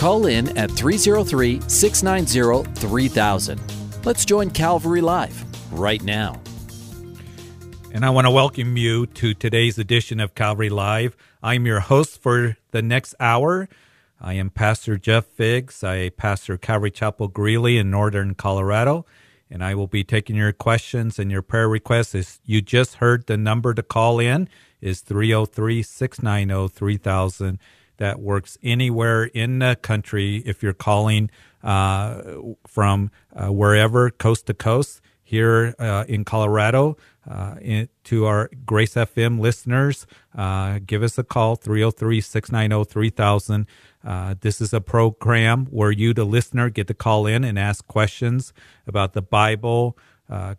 Call in at 303 690 3000. Let's join Calvary Live right now. And I want to welcome you to today's edition of Calvary Live. I'm your host for the next hour. I am Pastor Jeff Figs. I pastor Calvary Chapel Greeley in northern Colorado. And I will be taking your questions and your prayer requests. As you just heard, the number to call in is 303 690 3000. That works anywhere in the country if you're calling uh, from uh, wherever, coast to coast. Here uh, in Colorado, uh, in, to our Grace FM listeners, uh, give us a call 303 690 3000. Uh, this is a program where you, the listener, get to call in and ask questions about the Bible,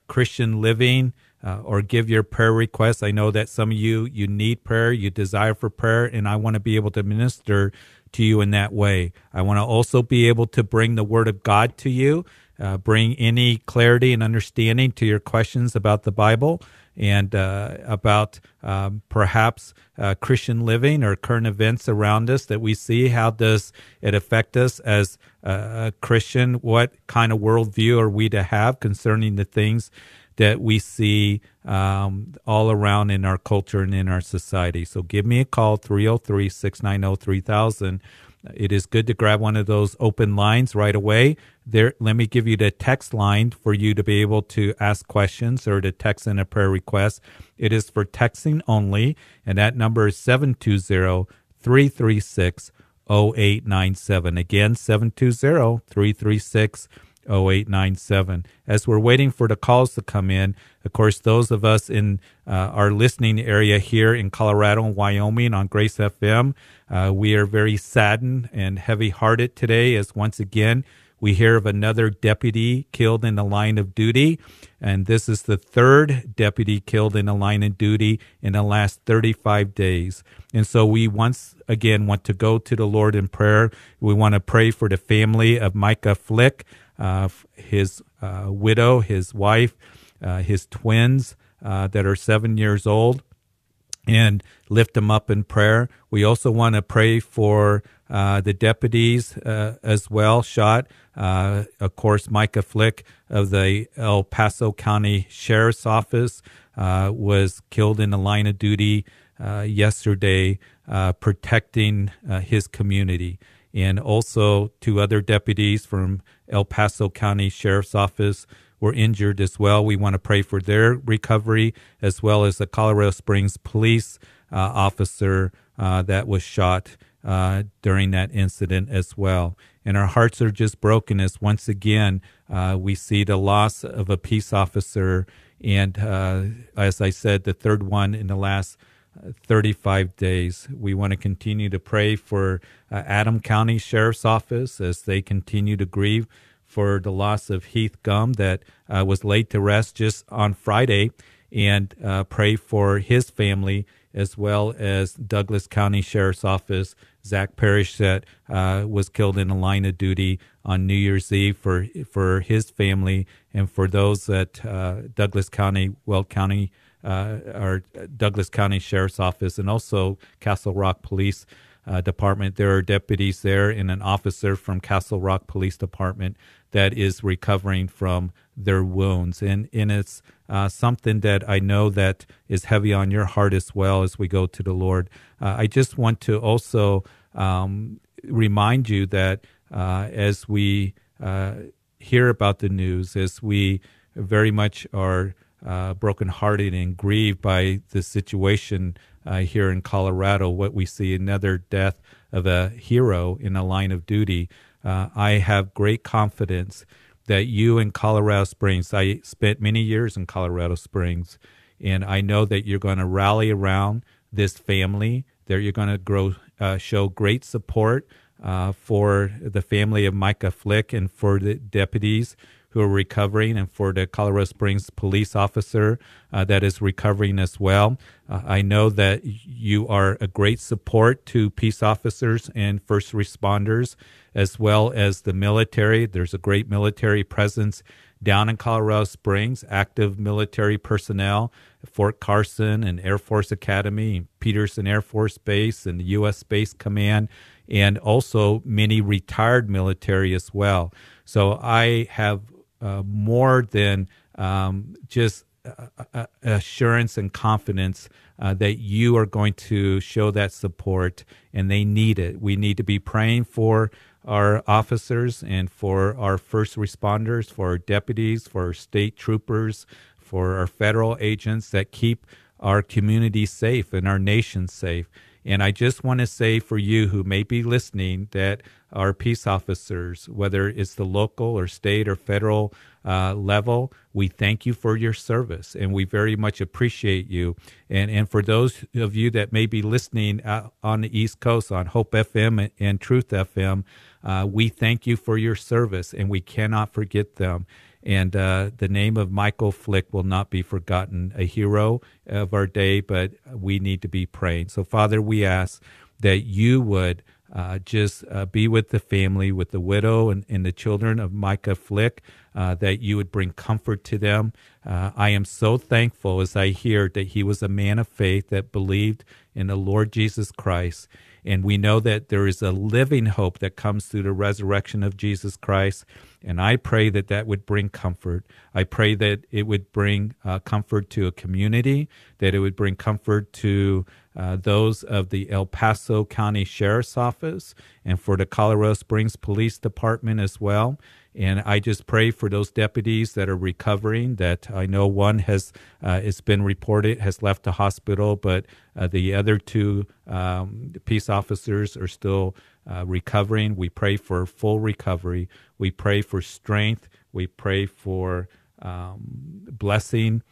Christian living, uh, or give your prayer requests. I know that some of you you need prayer, you desire for prayer, and I want to be able to minister to you in that way. I want to also be able to bring the Word of God to you uh, bring any clarity and understanding to your questions about the Bible and uh, about um, perhaps uh, Christian living or current events around us that we see. How does it affect us as a Christian? What kind of worldview are we to have concerning the things that we see um, all around in our culture and in our society? So give me a call, 303 690 3000 it is good to grab one of those open lines right away. There, let me give you the text line for you to be able to ask questions or to text in a prayer request. It is for texting only, and that number is 720 336 0897. Again, 720 336 0897. As we're waiting for the calls to come in, of course, those of us in uh, our listening area here in Colorado and Wyoming on Grace FM, uh, we are very saddened and heavy hearted today as once again we hear of another deputy killed in the line of duty. And this is the third deputy killed in the line of duty in the last 35 days. And so we once again want to go to the Lord in prayer. We want to pray for the family of Micah Flick his uh, widow, his wife, uh, his twins uh, that are seven years old, and lift them up in prayer. We also want to pray for uh, the deputies uh, as well shot. of course, Micah Flick of the El Paso County Sheriff's Office was killed in the line of duty yesterday, protecting his community and also two other deputies from El Paso County Sheriff's Office were injured as well. We want to pray for their recovery, as well as the Colorado Springs police uh, officer uh, that was shot uh, during that incident as well. And our hearts are just broken as once again uh, we see the loss of a peace officer, and uh, as I said, the third one in the last 35 days. We want to continue to pray for uh, Adams County Sheriff's Office as they continue to grieve for the loss of Heath Gumm that uh, was laid to rest just on Friday and uh, pray for his family as well as Douglas County Sheriff's Office, Zach Parrish that uh, was killed in a line of duty on New Year's Eve for for his family and for those at uh, Douglas County, Weld County uh, our Douglas County Sheriff's Office and also Castle Rock Police uh, Department. There are deputies there and an officer from Castle Rock Police Department that is recovering from their wounds. And, and it's uh, something that I know that is heavy on your heart as well as we go to the Lord. Uh, I just want to also um, remind you that uh, as we uh, hear about the news, as we very much are uh, brokenhearted and grieved by the situation uh, here in Colorado. What we see another death of a hero in a line of duty. Uh, I have great confidence that you in Colorado Springs. I spent many years in Colorado Springs, and I know that you're going to rally around this family. That you're going to grow, uh, show great support uh, for the family of Micah Flick and for the deputies who are recovering and for the Colorado Springs police officer uh, that is recovering as well. Uh, I know that you are a great support to peace officers and first responders, as well as the military. There's a great military presence down in Colorado Springs, active military personnel, Fort Carson and Air Force Academy, and Peterson Air Force Base, and the U.S. Space Command, and also many retired military as well. So I have uh, more than um, just uh, uh, assurance and confidence uh, that you are going to show that support and they need it. We need to be praying for our officers and for our first responders, for our deputies, for our state troopers, for our federal agents that keep our community safe and our nation safe. And I just want to say for you who may be listening that our peace officers, whether it's the local or state or federal uh, level, we thank you for your service and we very much appreciate you. And, and for those of you that may be listening uh, on the East Coast on Hope FM and, Truth FM, uh, we thank you for your service and we cannot forget them. And uh, the name of Michael Flick will not be forgotten, a hero of our day, but we need to be praying. So, Father, we ask that you would uh, just uh, be with the family, with the widow and, and the children of Micah Flick, uh, that you would bring comfort to them. Uh, I am so thankful as I hear that he was a man of faith that believed in the Lord Jesus Christ and we know that there is a living hope that comes through the resurrection of Jesus Christ. And I pray that that would bring comfort. I pray that it would bring uh, comfort to a community, that it would bring comfort to uh, those of the El Paso County Sheriff's Office and for the Colorado Springs Police Department as well. And I just pray for those deputies that are recovering. That I know one has uh, it's been reported has left the hospital, but uh, the other two um, peace officers are still uh, recovering. We pray for full recovery. We pray for strength. We pray for um, blessing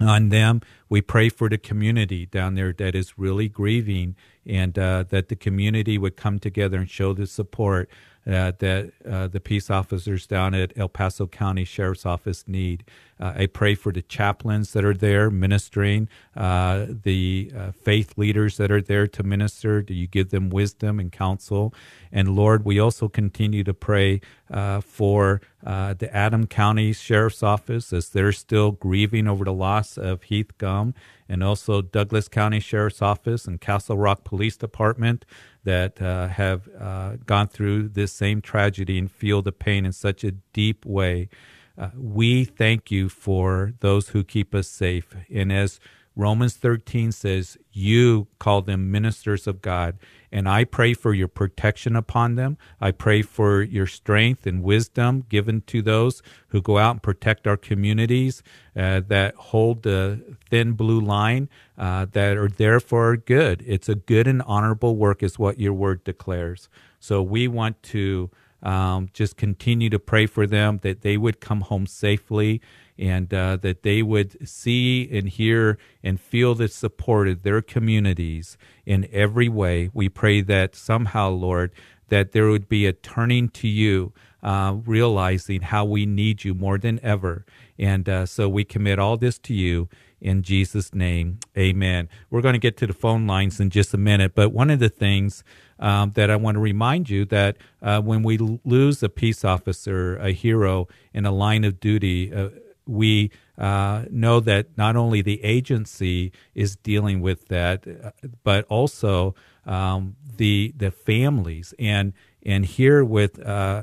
on them. We pray for the community down there that is really grieving, and uh, that the community would come together and show the support uh, that uh, the peace officers down at El Paso County Sheriff's Office need. Uh, I pray for the chaplains that are there ministering, uh, the uh, faith leaders that are there to minister. Do you give them wisdom and counsel? And Lord, we also continue to pray for the Adams County Sheriff's Office as they're still grieving over the loss of Heath Gumm, and also Douglas County Sheriff's Office and Castle Rock Police Department that uh, have uh, gone through this same tragedy and feel the pain in such a deep way. Uh, we thank you for those who keep us safe. And as Romans 13 says, You call them ministers of God. And I pray for your protection upon them. I pray for your strength and wisdom given to those who go out and protect our communities uh, that hold the thin blue line, uh, that are there for our good. It's a good and honorable work, is what your word declares. So we want to um, just continue to pray for them that they would come home safely and uh, that they would see and hear and feel the support of their communities in every way. We pray that somehow, Lord, that there would be a turning to you, uh, realizing how we need you more than ever. And uh, so we commit all this to you in Jesus' name. Amen. We're going to get to the phone lines in just a minute, but one of the things um, that I want to remind you that uh, when we lose a peace officer, a hero in a line of duty, uh, we uh, know that not only the agency is dealing with that, uh, but also um, the the families and and here with uh,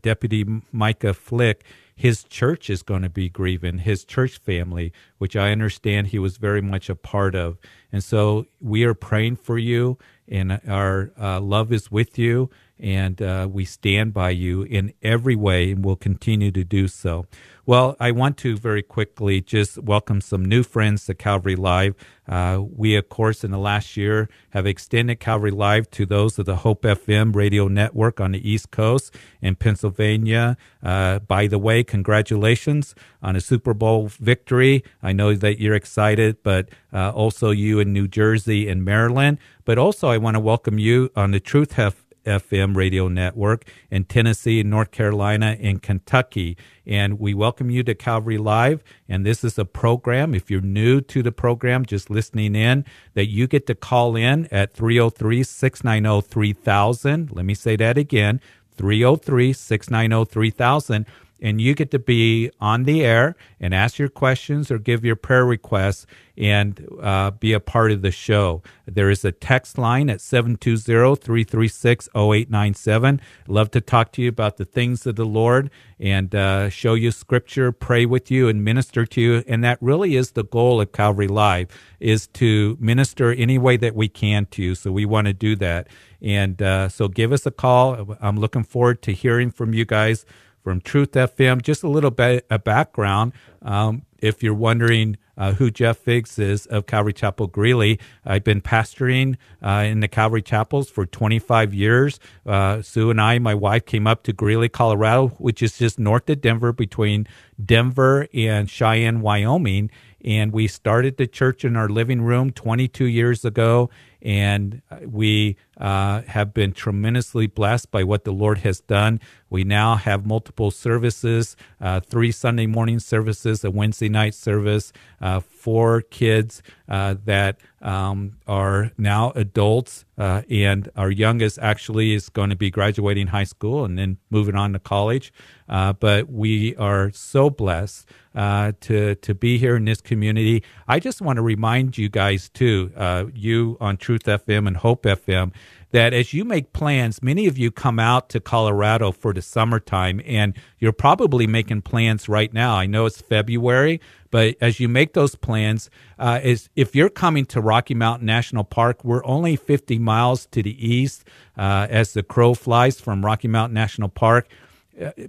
Deputy Micah Flick, his church is going to be grieving, his church family, which I understand he was very much a part of. And so we are praying for you, and our uh, love is with you, and uh, we stand by you in every way, and will continue to do so. Well, I want to very quickly just welcome some new friends to Calvary Live. Uh, we, of course, in the last year have extended Calvary Live to those of the Hope FM radio network on the East Coast in Pennsylvania. Uh, by the way, congratulations on a Super Bowl victory. I know that you're excited, but uh, also you in New Jersey and Maryland. But also, I want to welcome you on the Truth Hef FM radio network in Tennessee, North Carolina, and Kentucky. And we welcome you to Calvary Live. And this is a program, if you're new to the program, just listening in, that you get to call in at 303 690 3000. Let me say that again 303 690 3000 and you get to be on the air and ask your questions or give your prayer requests and uh, be a part of the show. There is a text line at 720-336-0897. Love to talk to you about the things of the Lord and uh, show you scripture, pray with you and minister to you. And that really is the goal of Calvary Live is to minister any way that we can to you. So we want to do that. And uh, so give us a call. I'm looking forward to hearing from you guys from Truth FM. Just a little bit of background. Um, if you're wondering uh, who Jeff Figs is of Calvary Chapel Greeley, I've been pastoring uh, in the Calvary Chapels for 25 years. Uh, Sue and I, my wife, came up to Greeley, Colorado, which is just north of Denver, between Denver and Cheyenne, Wyoming. And we started the church in our living room 22 years ago and we uh, have been tremendously blessed by what the Lord has done. We now have multiple services, uh, three Sunday morning services, a Wednesday night service, uh, four kids uh, that um, are now adults, uh, and our youngest actually is going to be graduating high school and then moving on to college. But we are so blessed to to be here in this community. I just want to remind you guys too, you on Truth FM and Hope FM, that as you make plans, many of you come out to Colorado for the summertime, and you're probably making plans right now. I know it's February, but as you make those plans, uh, is if you're coming to Rocky Mountain National Park, we're only 50 miles to the east uh, as the crow flies from Rocky Mountain National Park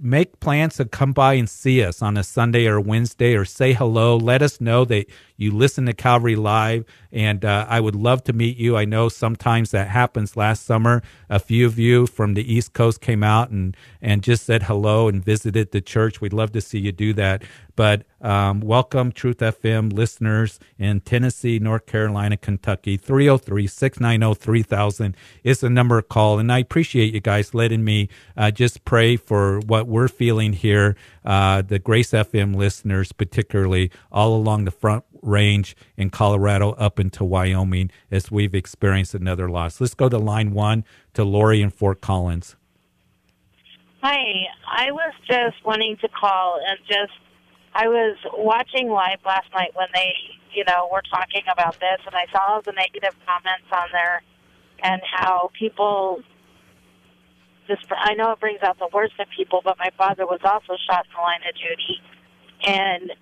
make plans to come by and see us on a Sunday or Wednesday or say hello. Let us know that you listen to Calvary Live, and uh, I would love to meet you. I know sometimes that happens. Last summer, a few of you from the East Coast came out and, and just said hello and visited the church. We'd love to see you do that. But um, welcome, Truth FM listeners in Tennessee, North Carolina, Kentucky. 303 690 3000 is the number to call. And I appreciate you guys letting me uh, just pray for what we're feeling here, uh, the Grace FM listeners, particularly all along the front range in Colorado up into Wyoming as we've experienced another loss. Let's go to line one to Lori in Fort Collins. Hi, I was just wanting to call and just I was watching live last night when they, you know, were talking about this, and I saw all the negative comments on there, and how people just. I know it brings out the worst in people, but my father was also shot in the line of duty, and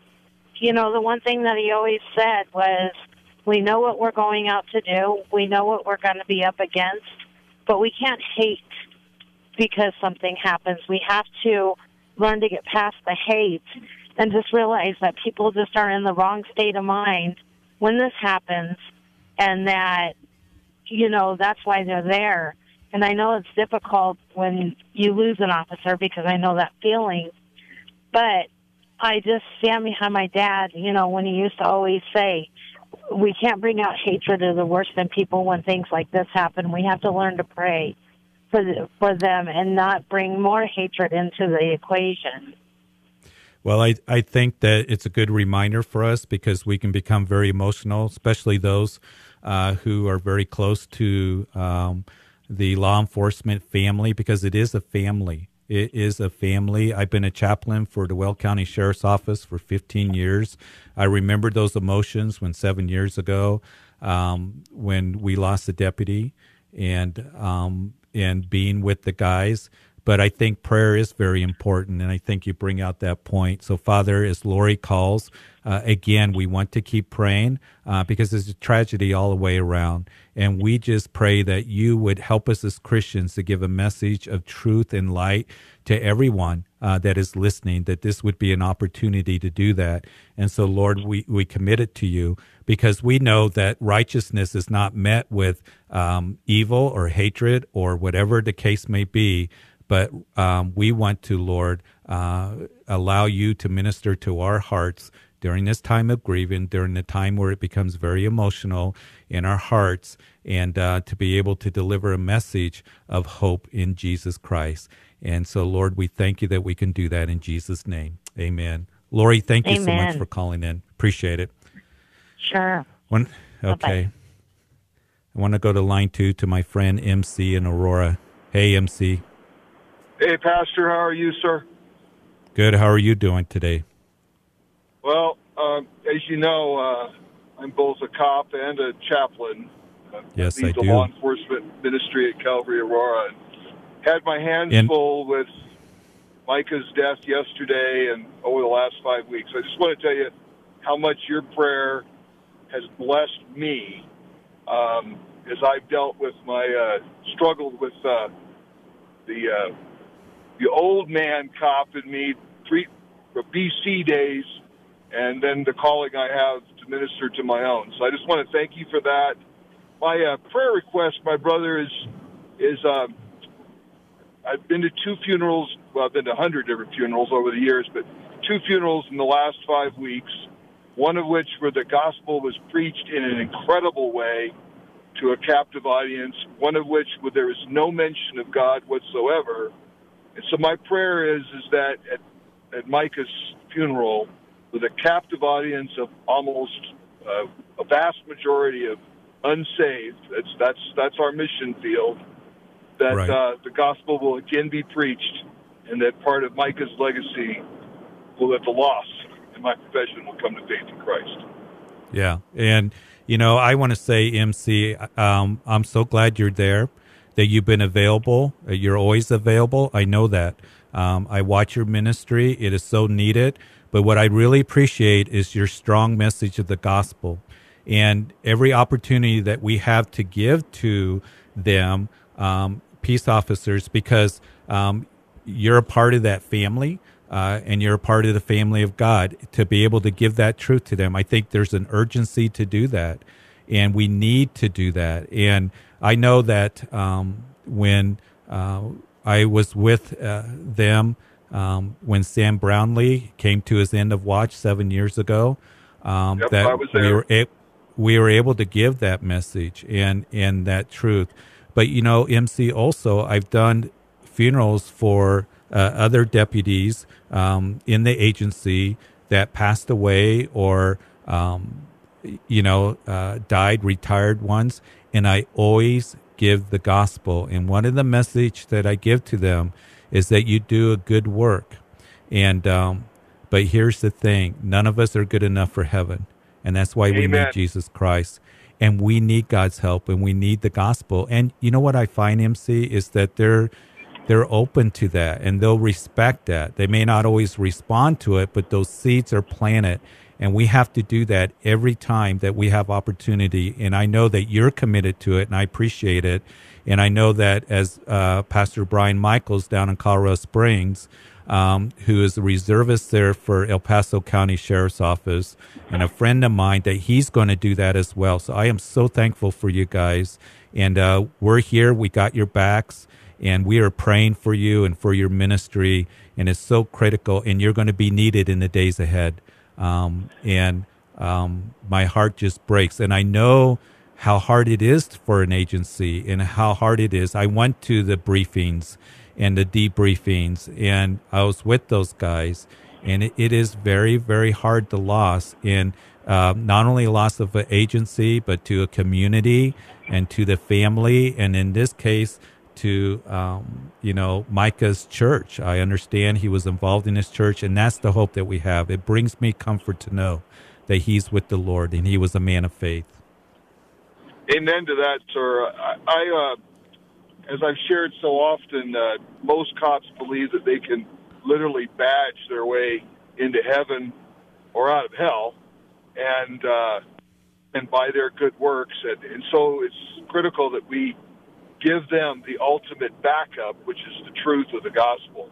you know, the one thing that he always said was, "We know what we're going out to do. We know what we're going to be up against, but we can't hate because something happens. We have to." learn to get past the hate and just realize that people just are in the wrong state of mind when this happens and that you know that's why they're there and i know it's difficult when you lose an officer because i know that feeling but i just stand behind my dad you know when he used to always say we can't bring out hatred or the worst in people when things like this happen we have to learn to pray for the, for them and not bring more hatred into the equation well, I, I think that it's a good reminder for us because we can become very emotional, especially those uh, who are very close to um, the law enforcement family, because it is a family. It is a family. I've been a chaplain for the Weld County Sheriff's Office for 15 years. I remember those emotions when seven years ago, um, when we lost a deputy, and um, and being with the guys but I think prayer is very important, and I think you bring out that point. So, Father, as Lori calls, uh, again, we want to keep praying uh, because there's a tragedy all the way around. And we just pray that you would help us as Christians to give a message of truth and light to everyone uh, that is listening, that this would be an opportunity to do that. And so, Lord, we, we commit it to you because we know that righteousness is not met with um, evil or hatred or whatever the case may be but um, we want to, Lord, uh, allow you to minister to our hearts during this time of grieving, during the time where it becomes very emotional in our hearts, and uh, to be able to deliver a message of hope in Jesus Christ. And so, Lord, we thank you that we can do that in Jesus' name. Amen. Lori, thank you Amen. so much for calling in. Appreciate it. Sure. One, okay. Bye-bye. I want to go to line two to my friend MC in Aurora. Hey, MC. Hey, Pastor, how are you, sir? Good. How are you doing today? Well, um, as you know, uh, I'm both a cop and a chaplain. Uh, Yes, lead I the do. law enforcement ministry at Calvary Aurora. And had my hands And- full with Micah's death yesterday and over the last five weeks. I just want to tell you how much your prayer has blessed me um, as I've dealt with my uh, struggled with uh, the uh, the old man cop in me three for BC days, and then the calling I have to minister to my own. So I just want to thank you for that. My uh, prayer request, my brother, is is um, I've been to two funerals. Well, I've been to a hundred different funerals over the years, but two funerals in the last five weeks. One of which where the gospel was preached in an incredible way to a captive audience. One of which where there was no mention of God whatsoever. And so my prayer is is that at, at Micah's funeral, with a captive audience of almost uh, a vast majority of unsaved, that's that's that's our mission field. That Right. uh, the gospel will again be preached, and that part of Micah's legacy will that the lost in my profession will come to faith in Christ. Yeah. And, you know, I want to say, MC, um, I'm so glad you're there, that you've been available. Uh, You're always available. I know that. Um, I watch your ministry, it is so needed. But what I really appreciate is your strong message of the gospel. And every opportunity that we have to give to them, um, peace officers, because um, you're a part of that family uh, and you're a part of the family of God to be able to give that truth to them. I think there's an urgency to do that, and we need to do that. And I know that um, when uh, I was with uh, them, um, when Sam Brownlee came to his end of watch seven years ago, um, Yep, that we were a- we were able to give that message and and that truth. But you know, MC also, I've done funerals for uh, other deputies um, in the agency that passed away or um, you know uh, died, retired ones, and I always give the gospel. And one of the message that I give to them is that you do a good work, and um, but here's the thing: none of us are good enough for heaven, and that's why we need Jesus Christ. And we need God's help, and we need the gospel. And you know what I find, MC, is that they're they're open to that and they'll respect that. They may not always respond to it, but those seeds are planted. And we have to do that every time that we have opportunity. And I know that you're committed to it and I appreciate it. And I know that as uh, Pastor Brian Michaels down in Colorado Springs, um, who is a reservist there for El Paso County Sheriff's Office, and a friend of mine, that he's going to do that as well. So I am so thankful for you guys. And uh, we're here. We got your backs and we are praying for you and for your ministry and it's so critical and you're going to be needed in the days ahead um, and um, my heart just breaks. And i know how hard it is for an agency and how hard it is. I went to the briefings and the debriefings and i was with those guys and it, it is very very hard to loss and um, not only loss of an agency but to a community and to the family. And in this case to um, you know Micah's church. I understand he was involved in his church, and that's the hope that we have. It brings me comfort to know that he's with the Lord and he was a man of faith. Amen to that, sir. I, I uh, as I've shared so often, uh, most cops believe that they can literally badge their way into heaven or out of hell, and uh, and by their good works, and, and so it's critical that we give them the ultimate backup, which is the truth of the gospel.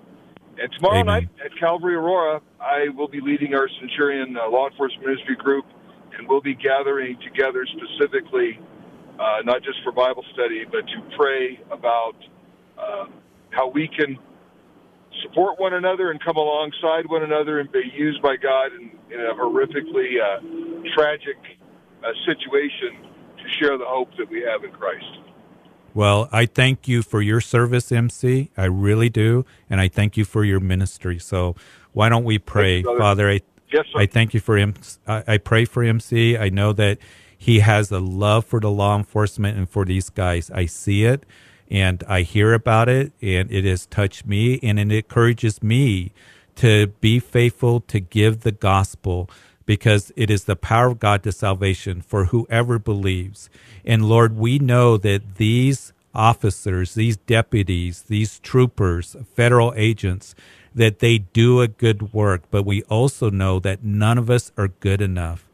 And tomorrow Amen. night at Calvary Aurora, I will be leading our Centurion uh, Law Enforcement Ministry group, and we'll be gathering together specifically, uh, not just for Bible study, but to pray about uh, how we can support one another and come alongside one another and be used by God in, in a horrifically uh, tragic uh, situation to share the hope that we have in Christ. Well, I thank you for your service, MC. I really do, and I thank you for your ministry. So, why don't we pray, you, Father? I, yes, sir. I thank you for him. I, I pray for MC. I know that he has a love for the law enforcement and for these guys. I see it and I hear about it and it has touched me and it encourages me to be faithful to give the gospel because it is the power of God to salvation for whoever believes. And Lord, we know that these officers, these deputies, these troopers, federal agents, that they do a good work, but we also know that none of us are good enough.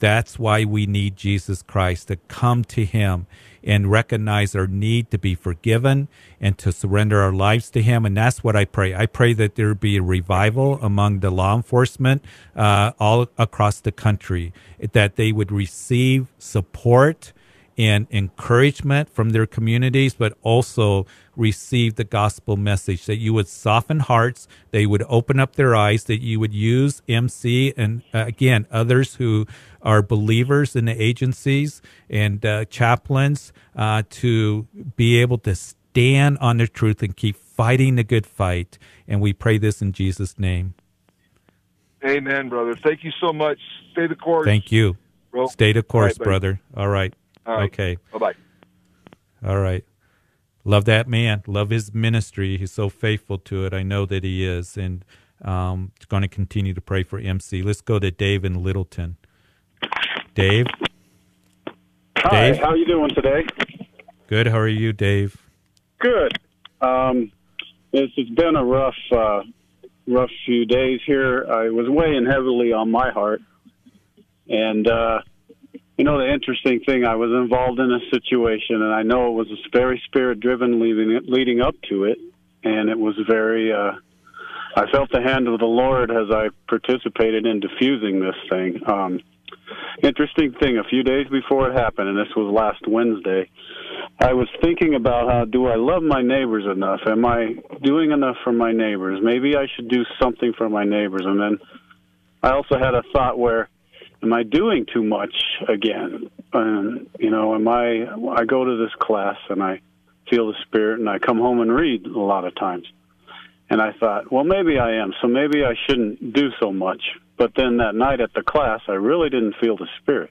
That's why we need Jesus Christ to come to Him and recognize our need to be forgiven and to surrender our lives to Him. And that's what I pray. I pray that there be a revival among the law enforcement uh, all across the country, that they would receive support and encouragement from their communities, but also receive the gospel message that you would soften hearts, they would open up their eyes, that you would use MC and uh, again, others who are believers in the agencies and uh, chaplains uh, to be able to stand on the truth and keep fighting the good fight. And we pray this in Jesus' name. Amen, brother. Thank you so much. Stay the course. Thank you. Bro. Stay the course, All right, brother. All right. All right. Okay. Bye bye. All right. Love that man. Love his ministry. He's so faithful to it. I know that he is. And um, going to continue to pray for MC. Let's go to Dave in Littleton. Dave? Hi, Dave? how are you doing today? Good. How are you, Dave? Good. Um, it's, it's been a rough, uh, rough few days here. I was weighing heavily on my heart, and uh, you know the interesting thing, I was involved in a situation, and I know it was very spirit-driven leading leading up to it, and it was very. Uh, I felt the hand of the Lord as I participated in diffusing this thing. Um, interesting thing, a few days before it happened, and this was last Wednesday, I was thinking about how do I love my neighbors enough? Am I doing enough for my neighbors? Maybe I should do something for my neighbors. And then I also had a thought where, am I doing too much again? And you know, am I? I go to this class and I feel the spirit, and I come home and read a lot of times. And I thought, well, maybe I am, so maybe I shouldn't do so much. But then that night at the class, I really didn't feel the spirit.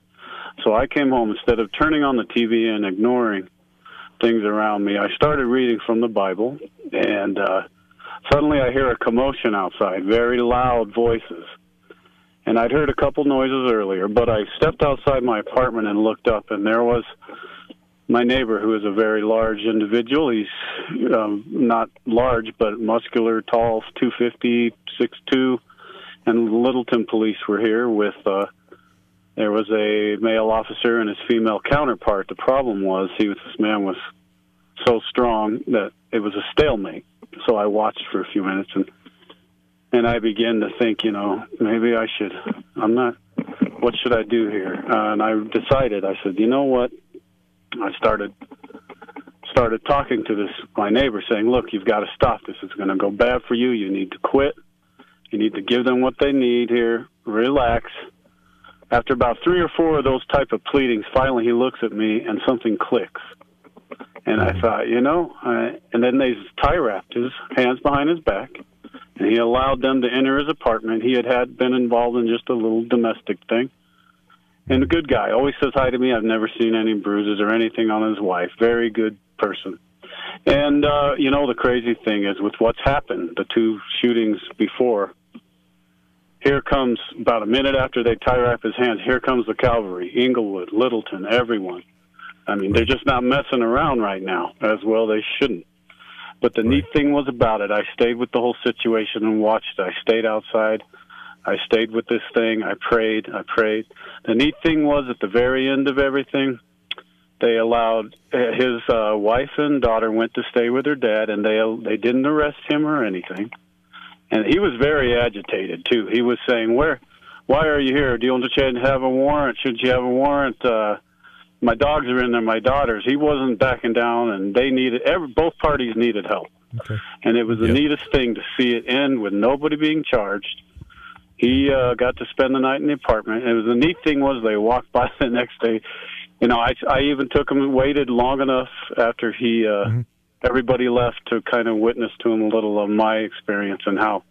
So I came home instead of turning on the TV and ignoring things around me. I started reading from the Bible, and uh, suddenly I hear a commotion outside, very loud voices. And I'd heard a couple noises earlier, but I stepped outside my apartment and looked up, and there was my neighbor, who is a very large individual. He's um, not large, but muscular, tall, 250, 6'2", and Littleton police were here with. Uh, there was a male officer and his female counterpart. The problem was he was this man was so strong that it was a stalemate. So I watched for a few minutes and and I began to think, you know, maybe I should. I'm not. What should I do here? Uh, and I decided. I said, you know what? I started started talking to this my neighbor, saying, "Look, you've got to stop this. It's going to go bad for you. You need to quit. You need to give them what they need here. Relax." After about three or four of those type of pleadings, finally he looks at me and something clicks. And I thought, you know, I, and then they tie wrapped his hands behind his back, and he allowed them to enter his apartment. He had had been involved in just a little domestic thing, and a good guy. Always says hi to me. I've never seen any bruises or anything on his wife. Very good person. And uh, you know, the crazy thing is with what's happened, the two shootings before. Here comes about a minute after they tie wrap his hands. Here comes the cavalry, Englewood, Littleton, everyone. I mean, they're just not messing around right now, as well they shouldn't. But the neat thing was about it, I stayed with the whole situation and watched. I stayed outside. I stayed with this thing. I prayed. I prayed. The neat thing was at the very end of everything, they allowed uh, his uh, wife and daughter went to stay with her dad, and they they didn't arrest him or anything. And he was very agitated too. He was saying, "Where? Why are you here? Do you want to have a warrant? Should you have a warrant?" Uh, my dogs are in there, my daughters. He wasn't backing down, and they needed every both parties needed help. Okay. And it was the Yep. neatest thing to see it end with nobody being charged. He uh, got to spend the night in the apartment. It was the neat thing was they walked by the next day. You know, I I even took him and waited long enough after he uh, Mhm. everybody left to kind of witness to him a little of my experience and how,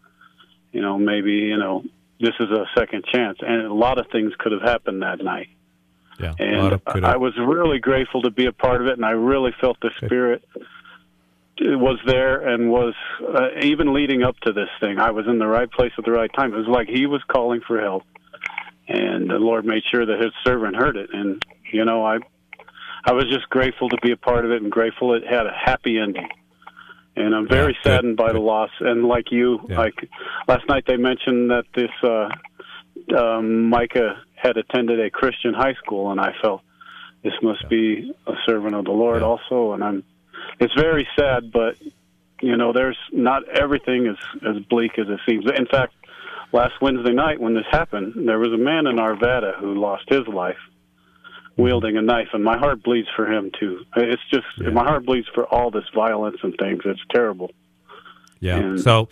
you know, maybe you know this is a second chance. And a lot of things could have happened that night. Yeah. And I was really grateful to be a part of it, and I really felt the spirit was there and was uh, even leading up to this thing. I was in the right place at the right time. It was like he was calling for help, and the Lord made sure that His servant heard it. And you know, I I was just grateful to be a part of it, and grateful it had a happy ending. And I'm very Yeah, saddened by the loss. And like you, Yeah. like last night, they mentioned that this uh, um, Micah had attended a Christian high school, and I felt this must be a servant of the Lord Yeah. also. And I'm, it's very sad, but you know, there's not everything is as bleak as it seems. In fact, last Wednesday night when this happened, there was a man in Arvada who lost his life wielding a knife, and my heart bleeds for him too. It's just Yeah. my heart bleeds for all this violence and things. It's terrible. Yeah. And- so,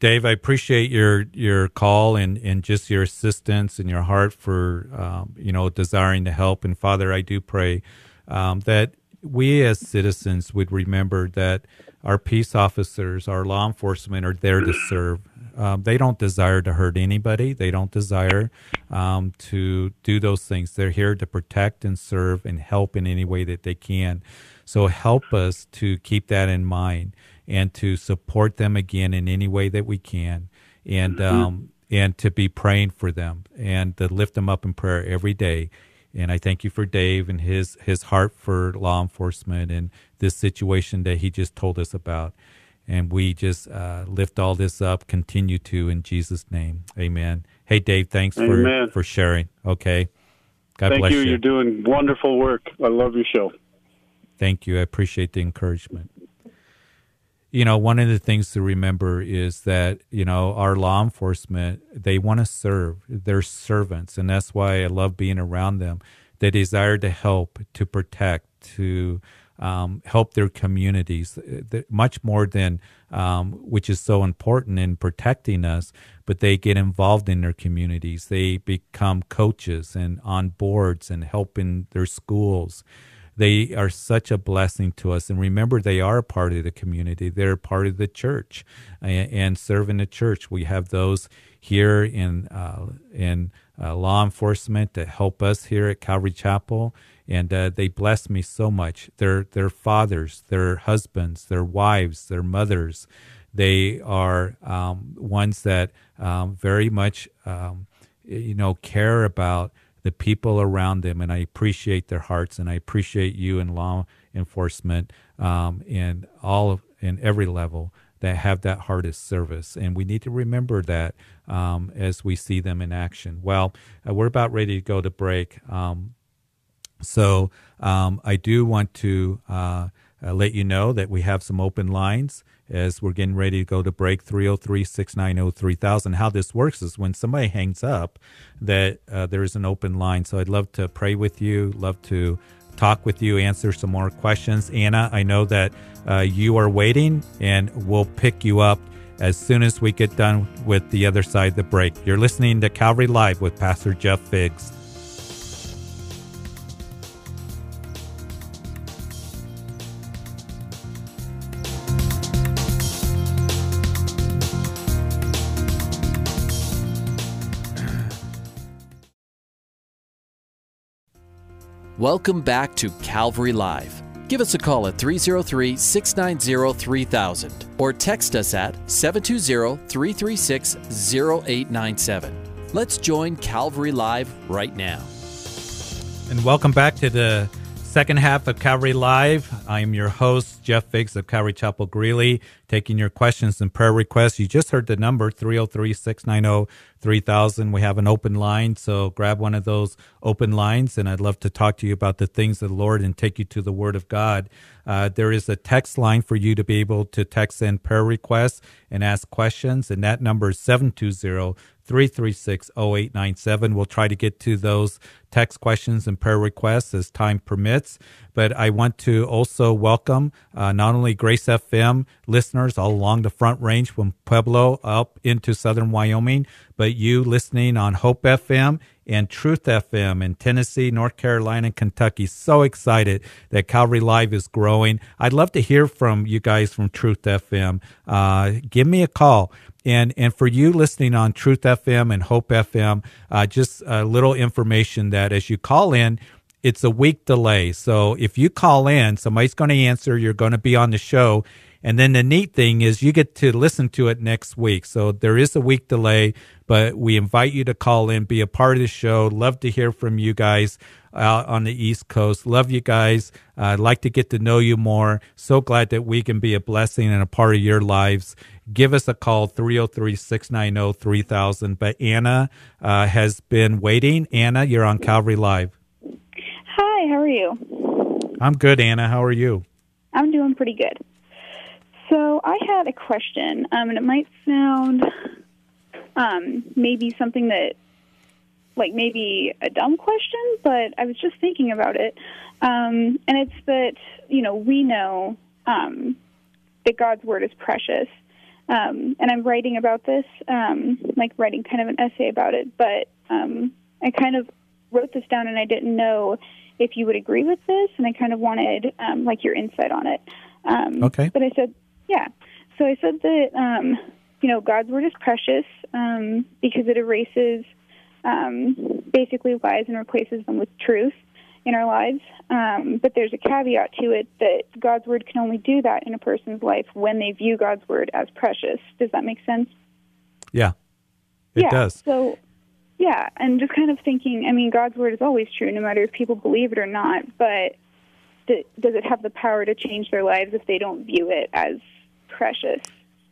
Dave, I appreciate your your call and and just your assistance and your heart for um, you know desiring to help. And Father, I do pray um, that we as citizens would remember that our peace officers, our law enforcement, are there to serve. Um, they don't desire to hurt anybody. They don't desire um, to do those things. They're here to protect and serve and help in any way that they can. So help us to keep that in mind and to support them again in any way that we can, and um, and to be praying for them and to lift them up in prayer every day. And I thank you for Dave and his his heart for law enforcement and this situation that he just told us about. And we just uh, lift all this up, continue to in Jesus' name, Amen. Hey, Dave, thanks Amen. for for sharing. Okay, God Thank bless you. you. You're doing wonderful work. I love your show. Thank you. I appreciate the encouragement. You know, one of the things to remember is that, you know, our law enforcement, they want to serve. They're servants. And that's why I love being around them. They desire to help, to protect, to um, help their communities, uh, much more than, um, which is so important in protecting us, but they get involved in their communities. They become coaches and on boards and help in their schools they are such a blessing to us. And remember, they are a part of the community. They're part of the church and, and serve in the church. We have those here in uh, in uh, law enforcement to help us here at Calvary Chapel, and uh, they bless me so much. They're their fathers, their husbands, their wives, their mothers. They are um, ones that um, very much um, you know care about the people around them, and I appreciate their hearts, and I appreciate you in law enforcement um, and all of in every level that have that heart of service, and we need to remember that um, as we see them in action. Well, uh, we're about ready to go to break. Um, so um, I do want to uh, uh, let you know that we have some open lines as we're getting ready to go to break 303 690 3000. How this works is when somebody hangs up, that uh, there is an open line. So I'd love to pray with you, love to talk with you, answer some more questions. Anna, I know that uh, you are waiting, and we'll pick you up as soon as we get done with the other side of the break. You're listening to Calvary Live with Pastor Jeff Figs. Welcome back to Calvary Live. Give us a call at 303 690 3000 or text us at 720 336 0897. Let's join Calvary Live right now. And welcome back to the second half of Calvary Live. I'm your host, Jeff Figs of Calvary Chapel Greeley, taking your questions and prayer requests. You just heard the number 303 690 3000. We have an open line, so grab one of those open lines, and I'd love to talk to you about the things of the Lord and take you to the Word of God. Uh, there is a text line for you to be able to text in prayer requests and ask questions, and that number is 720 336 0897. We'll try to get to those text questions and prayer requests as time permits. But I want to also welcome uh, not only Grace FM listeners all along the Front Range from Pueblo up into southern Wyoming, but you listening on Hope FM and Truth FM in Tennessee, North Carolina, and Kentucky. So excited that Calvary Live is growing. I'd love to hear from you guys from Truth FM. Uh, give me a call. And, and for you listening on Truth FM and Hope FM, uh, just a little information that as you call in, it's a week delay. So if you call in, somebody's going to answer, you're going to be on the show. And then the neat thing is you get to listen to it next week. So there is a week delay, but we invite you to call in, be a part of the show. Love to hear from you guys out on the East Coast. Love you guys. Uh, I'd like to get to know you more. So glad that we can be a blessing and a part of your lives. Give us a call, 303 690 3000. But Anna uh, has been waiting. Anna, you're on Calvary Live. Hi, how are you? I'm good, Anna. How are you? I'm doing pretty good. So I had a question, um, and it might sound um, maybe something that, like maybe a dumb question, but I was just thinking about it, um, and it's that you know we know um, that God's word is precious, um, and I'm writing about this, um, like writing kind of an essay about it, but um, I kind of wrote this down, and I didn't know if you would agree with this, and I kind of wanted um, like your insight on it. Um, Okay. But I said, yeah. So I said that um, you know God's word is precious um, because it erases um, basically lies and replaces them with truth in our lives. Um, but there's a caveat to it that God's word can only do that in a person's life when they view God's word as precious. Does that make sense? Yeah, it yeah. does. So, yeah, and just kind of thinking, I mean, God's word is always true, no matter if people believe it or not. But th- does it have the power to change their lives if they don't view it as precious?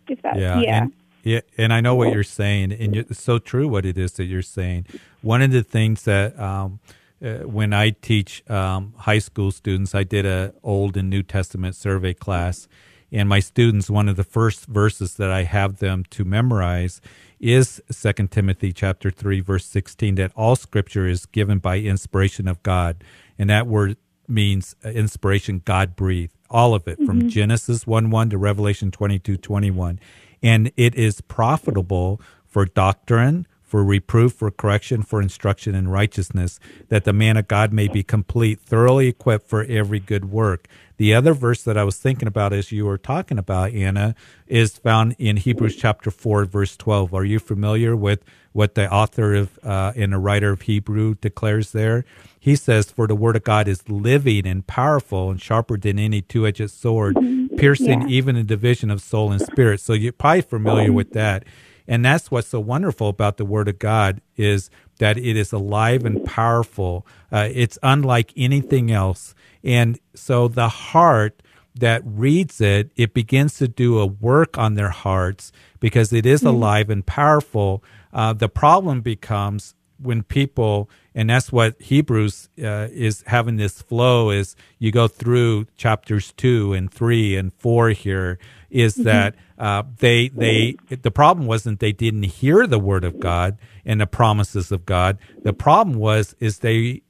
If that, Yeah. yeah, And, yeah, and I know what you're saying, and it's so true what it is that you're saying. One of the things that um, uh, when I teach um, high school students, I did a Old and New Testament survey class, and my students, one of the first verses that I have them to memorize is Second Timothy chapter three, verse sixteen, that all Scripture is given by inspiration of God, and that word means uh, inspiration, God breathed, all of it from Genesis 1 1 to Revelation 22 21. And it is profitable for doctrine, for reproof, for correction, for instruction in righteousness, that the man of God may be complete, thoroughly equipped for every good work. The other verse that I was thinking about as you were talking about, Anna, is found in Hebrews chapter 4, verse 12. Are you familiar with what the author of uh, and the writer of Hebrew declares there? He says, For the word of God is living and powerful and sharper than any two edged sword, piercing Yeah. even a division of soul and spirit. So you're probably familiar with that. And that's what's so wonderful about the Word of God is that it is alive and powerful. Uh, it's unlike anything else. And so the heart that reads it, it begins to do a work on their hearts because it is alive and powerful. Uh, the problem becomes when people, and that's what Hebrews uh, is having this flow is you go through chapters two and three and four here is that uh, they they the problem wasn't they didn't hear the word of God and the promises of God. The problem was is they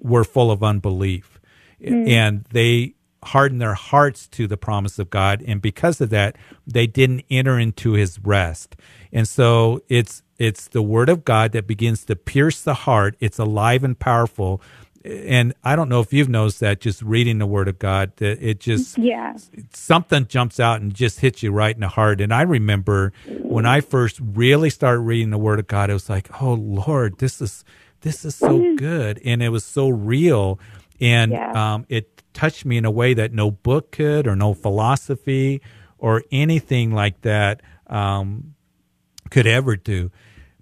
were full of unbelief and they hardened their hearts to the promise of God and because of that they didn't enter into his rest. And so it's it's the word of God that begins to pierce the heart. It's alive and powerful. And I don't know if you've noticed that just reading the word of God that it just yeah. something jumps out and just hits you right in the heart. And I remember when I first really started reading the Word of God, it was like, oh Lord, this is this is so good, and it was so real, and Yeah. um, it touched me in a way that no book could, or no philosophy, or anything like that um, could ever do.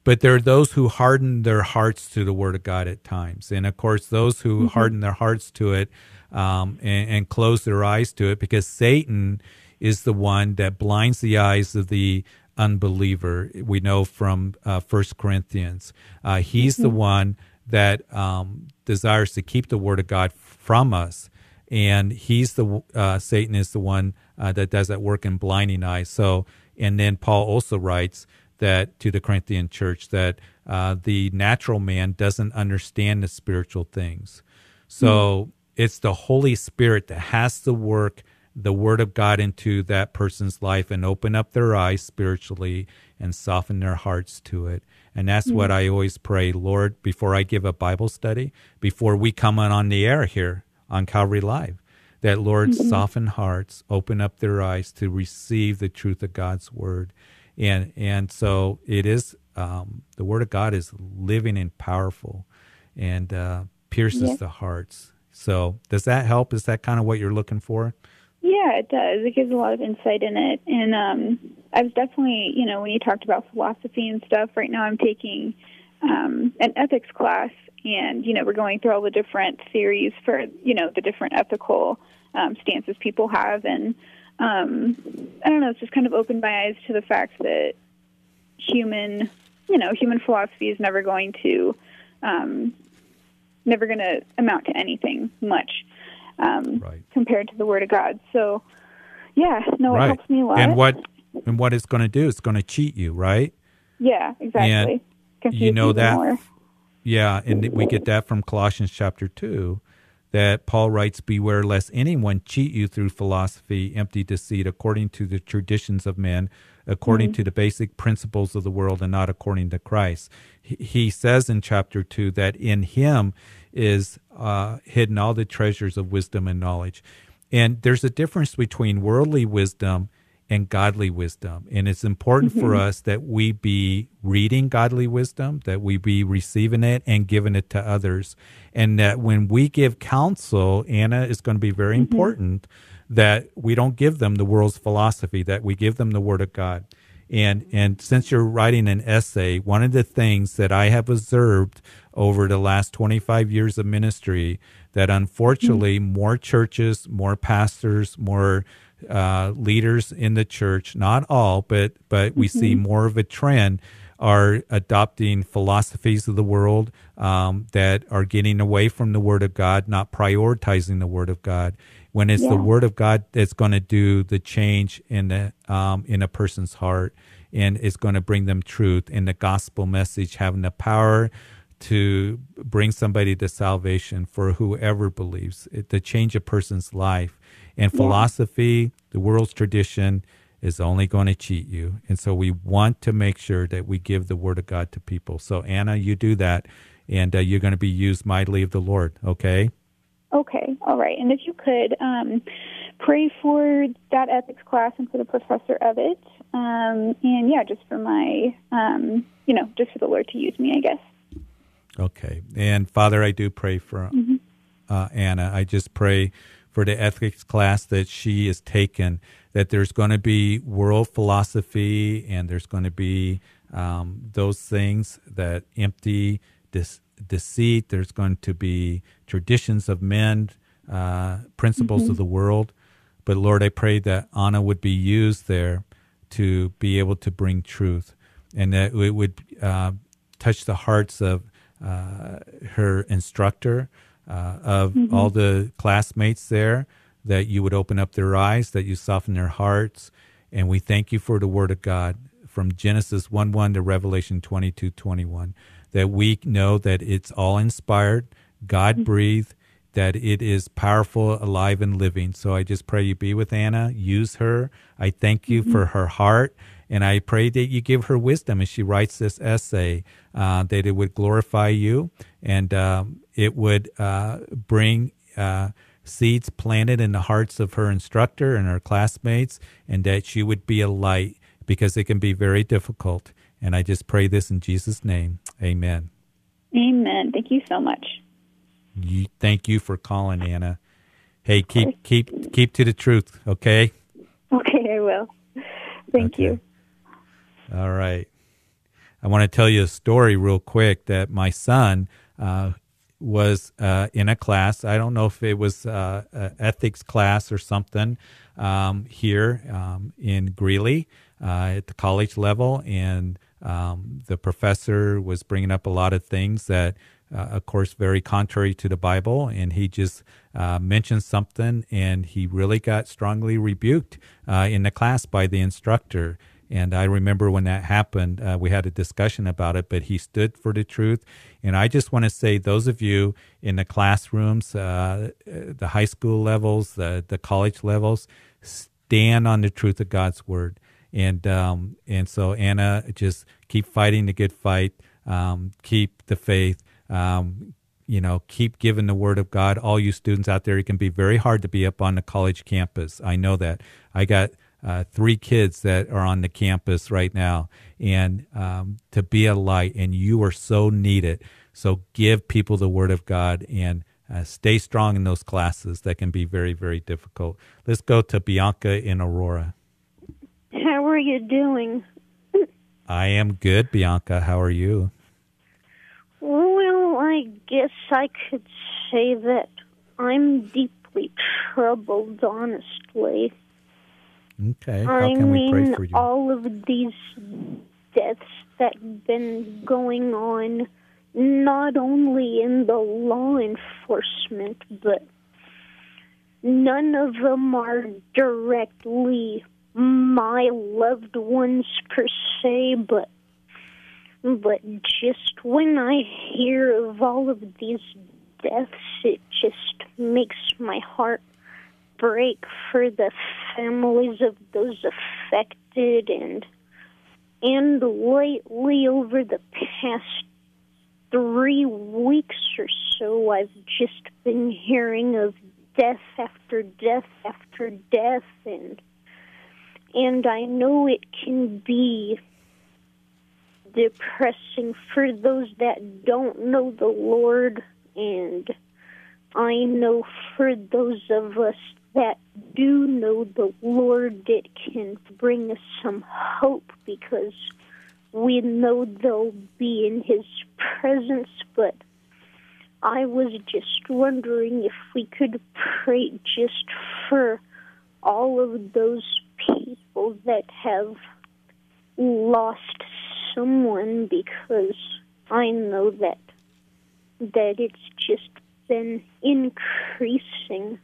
But there are those who harden their hearts to the Word of God at times. And of course, those who harden their hearts to it um, and, and close their eyes to it because Satan is the one that blinds the eyes of the unbeliever. We know from uh, 1 Corinthians. Uh, he's the one that um, desires to keep the Word of God from us. And he's the uh, Satan is the one uh, that does that work in blinding eyes. So, and then Paul also writes that to the Corinthian church that uh, the natural man doesn't understand the spiritual things. So mm. it's the Holy Spirit that has to work the Word of God into that person's life and open up their eyes spiritually and soften their hearts to it. And that's mm. what I always pray, Lord, before I give a Bible study, before we come on, on the air here on Calvary Live, that Lord mm-hmm. soften hearts, open up their eyes to receive the truth of God's Word and and so it is um, the word of God is living and powerful, and uh, pierces yes. the hearts. So does that help? Is that kind of what you're looking for? Yeah, it does. It gives a lot of insight in it, and um, I was definitely, you know, when you talked about philosophy and stuff. Right now, I'm taking um, an ethics class, and you know, we're going through all the different theories for, you know, the different ethical um, stances people have, and um, I don't know, it's just kind of opened my eyes to the fact that human, you know, human philosophy is never going to, um, never going to amount to anything much um, right. compared to the Word of God. So, yeah, no, right. it helps me a lot. And what and what it's going to do? It's going to cheat you, right? Yeah, exactly. And you know that. More. Yeah, and we get that from Colossians chapter two that Paul writes, Beware lest anyone cheat you through philosophy, empty deceit, according to the traditions of men, according mm-hmm. to the basic principles of the world, and not according to Christ. He says in chapter 2 that in him is uh, hidden all the treasures of wisdom and knowledge. And there's a difference between worldly wisdom and godly wisdom. And it's important mm-hmm. for us that we be reading godly wisdom, that we be receiving it and giving it to others. And that when we give counsel, Anna is going to be very mm-hmm. important that we don't give them the world's philosophy, that we give them the word of God. And and since you're writing an essay, one of the things that I have observed over the last 25 years of ministry that unfortunately mm-hmm. more churches, more pastors, more uh, leaders in the church, not all, but but we mm-hmm. see more of a trend are adopting philosophies of the world um, that are getting away from the Word of God, not prioritizing the Word of God. When it's yeah. the Word of God that's going to do the change in the um, in a person's heart, and it's going to bring them truth, and the gospel message having the power to bring somebody to salvation for whoever believes, it, to change a person's life and philosophy, yeah. the world's tradition, is only going to cheat you. And so we want to make sure that we give the word of God to people. So, Anna, you do that, and uh, you're going to be used mightily of the Lord, okay? Okay, all right. And if you could um, pray for that ethics class and for the professor of it. Um, and yeah, just for my, um, you know, just for the Lord to use me, I guess. Okay. And Father, I do pray for mm-hmm. uh, Anna. I just pray for the ethics class that she is taken, that there's going to be world philosophy and there's going to be um, those things that empty dis- deceit. There's going to be traditions of men, uh, principles mm-hmm. of the world. But Lord, I pray that Anna would be used there to be able to bring truth and that it would uh, touch the hearts of uh, her instructor, uh, of mm-hmm. all the classmates there, that you would open up their eyes, that you soften their hearts. And we thank you for the word of God from Genesis 1 1 to Revelation 22 21, that we know that it's all inspired, God breathed, that it is powerful, alive, and living. So I just pray you be with Anna, use her. I thank you mm-hmm. for her heart. And I pray that you give her wisdom as she writes this essay, uh, that it would glorify you and um, it would uh, bring uh, seeds planted in the hearts of her instructor and her classmates, and that she would be a light because it can be very difficult. And I just pray this in Jesus' name. Amen. Amen. Thank you so much. You, thank you for calling, Anna. Hey, keep keep keep to the truth, okay? Okay, I will. Thank okay. you. All right. I want to tell you a story real quick that my son uh, was uh, in a class. I don't know if it was uh, ethics class or something um, here um, in Greeley uh, at the college level, and um, the professor was bringing up a lot of things that, uh, of course, very contrary to the Bible, and he just uh, mentioned something, and he really got strongly rebuked in the class by the instructor And I remember when that happened, uh, we had a discussion about it, but he stood for the truth. And I just want to say, those of you in the classrooms, uh, the high school levels, the, the college levels, stand on the truth of God's word. And um, and so Anna, just keep fighting the good fight, um, keep the faith, um, you know, keep giving the word of God. All you students out there, it can be very hard to be up on the college campus. I know that. I got uh, three kids that are on the campus right now, and um, to be a light, and you are so needed. So give people the word of God and uh, stay strong in those classes that can be very, very difficult. Let's go to Bianca in Aurora. How are you doing? I am good, Bianca. How are you? Well, I guess I could say that I'm deeply troubled, honestly. Okay. How I can mean, we pray for you? all of these deaths that have been going on, not only in the law enforcement, but none of them are directly my loved ones per se, but but just when I hear of all of these deaths, it just makes my heart break for the families of those affected and and lately over the past three weeks or so I've just been hearing of death after death after death. And and I know it can be depressing for those that don't know the Lord, and I know for those of us that do know the Lord, it can bring us some hope because we know they'll be in His presence, but I was just wondering if we could pray just for all of those people that have lost someone because I know that that it's just been increasing.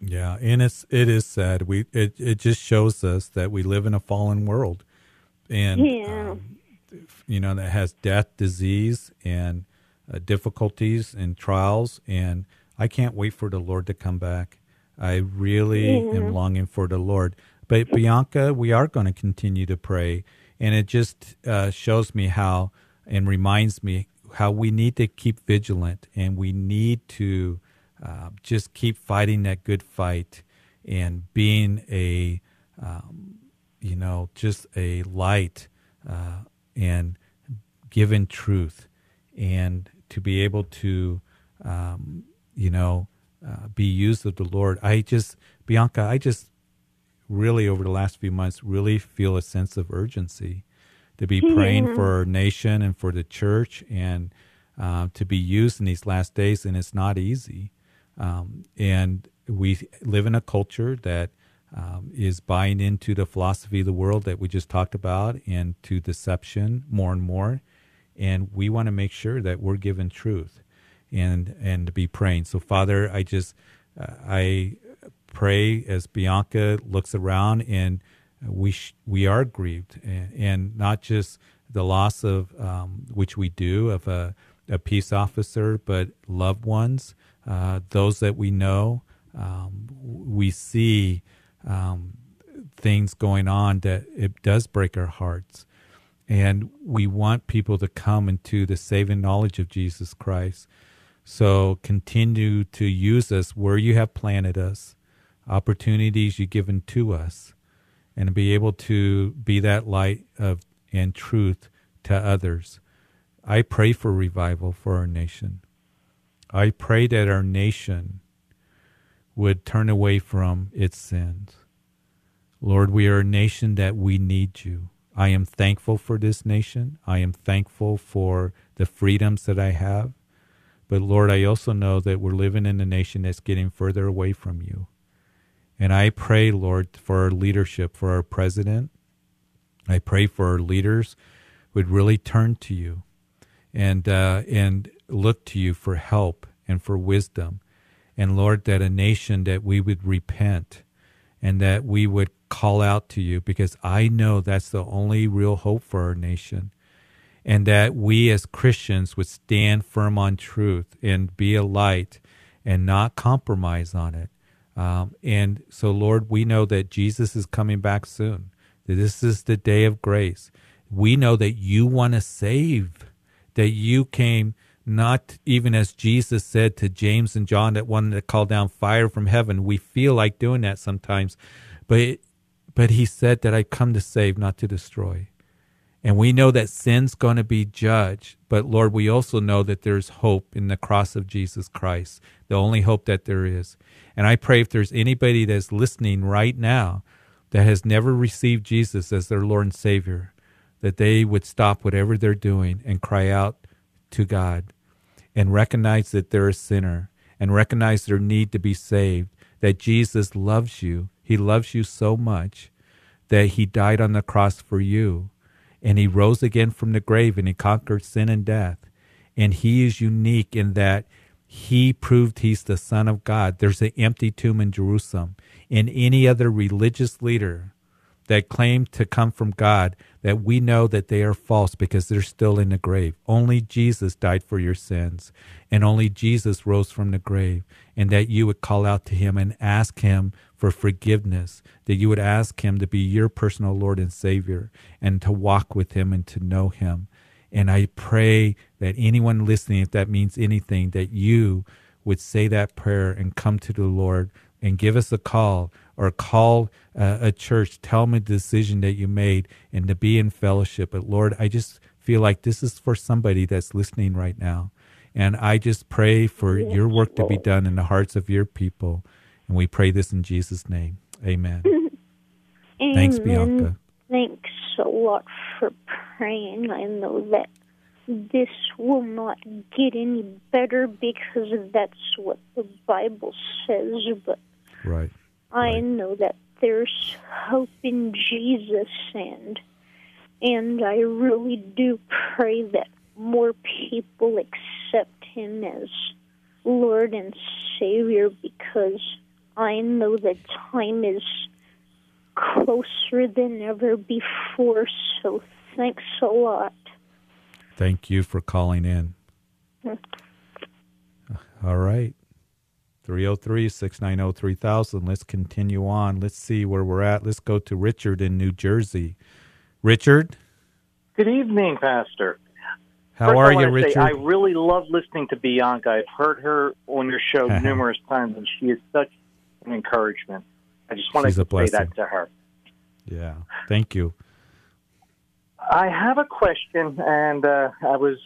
Yeah, and it's it is sad. We it it just shows us that we live in a fallen world, and Yeah. um, you know that has death, disease, and uh, difficulties and trials. And I can't wait for the Lord to come back. I really Yeah. am longing for the Lord. But Bianca, we are going to continue to pray, and it just uh, shows me how and reminds me how we need to keep vigilant and we need to uh, just keep fighting that good fight and being a um, you know just a light uh, and given truth and to be able to um, you know uh, be used of the lord. I just bianca i just really over the last few months really feel a sense of urgency to be praying for our nation and for the church and uh, to be used in these last days and it's not easy um, and we live in a culture that um, is buying into the philosophy of the world that we just talked about and to deception more and more. And we want to make sure that we're given truth and and to be praying. So father i just uh, i pray as bianca looks around and we sh- we are grieved. And, and not just the loss of um, which we do of a, a peace officer but loved ones uh, those that we know um, we see um, things going on that it does break our hearts and we want people to come into the saving knowledge of Jesus Christ. So continue to use us where you have planted us, opportunities you've given to us, and be able to be that light of and truth to others. I pray for revival for our nation. I pray that our nation would turn away from its sins. Lord, we are a nation that we need you. I am thankful for this nation. I am thankful for the freedoms that I have. But Lord, I also know that we're living in a nation that's getting further away from you. And I pray, Lord, for our leadership, for our president. I pray for our leaders would really turn to you and uh, and look to you for help and for wisdom. And Lord, that a nation that we would repent and that we would call out to you because I know that's the only real hope for our nation. And that we as Christians would stand firm on truth and be a light and not compromise on it. Um, and so, Lord, we know that Jesus is coming back soon. That this is the day of grace. We know that you want to save, that you came not even as Jesus said to James and John that wanted to call down fire from heaven. We feel like doing that sometimes, but but he said that I come to save, not to destroy. And we know that sin's going to be judged, but Lord, we also know that there's hope in the cross of Jesus Christ, the only hope that there is. And I pray if there's anybody that's listening right now that has never received Jesus as their Lord and Savior, that they would stop whatever they're doing and cry out to God and recognize that they're a sinner and recognize their need to be saved, that Jesus loves you. He loves you so much that he died on the cross for you and he rose again from the grave and he conquered sin and death. And he is unique in that he proved he's the Son of God. There's an empty tomb in Jerusalem. And any other religious leader that claim to come from God that we know that they are false because they're still in the grave. Only Jesus died for your sins, and only Jesus rose from the grave, and that you would call out to him and ask him for forgiveness, that you would ask him to be your personal Lord and Savior, and to walk with him and to know him. And I pray that anyone listening, if that means anything, that you would say that prayer and come to the Lord and give us a call or call uh, a church, tell them a decision that you made and to be in fellowship. But Lord, I just feel like this is for somebody that's listening right now. And I just pray for your work to be done in the hearts of your people. And we pray this in Jesus' name. Amen. Amen. Thanks, Bianca. Thanks a lot for praying. I know that this will not get any better because that's what the Bible says, but right. I know that there's hope in Jesus and and I really do pray that more people accept him as Lord and Savior because I know that time is closer than ever before. So thanks a lot. Thank you for calling in. Hmm. All right. 303 690 3000. Let's continue on. Let's see where we're at. Let's go to Richard in New Jersey. Richard? Good evening, Pastor. How First, are I you, Richard? Say, I really love listening to Bianca. I've heard her on your show numerous times, and she is such an encouragement. I just wanted She's to say that to her. Yeah. Thank you. I have a question, and uh, I was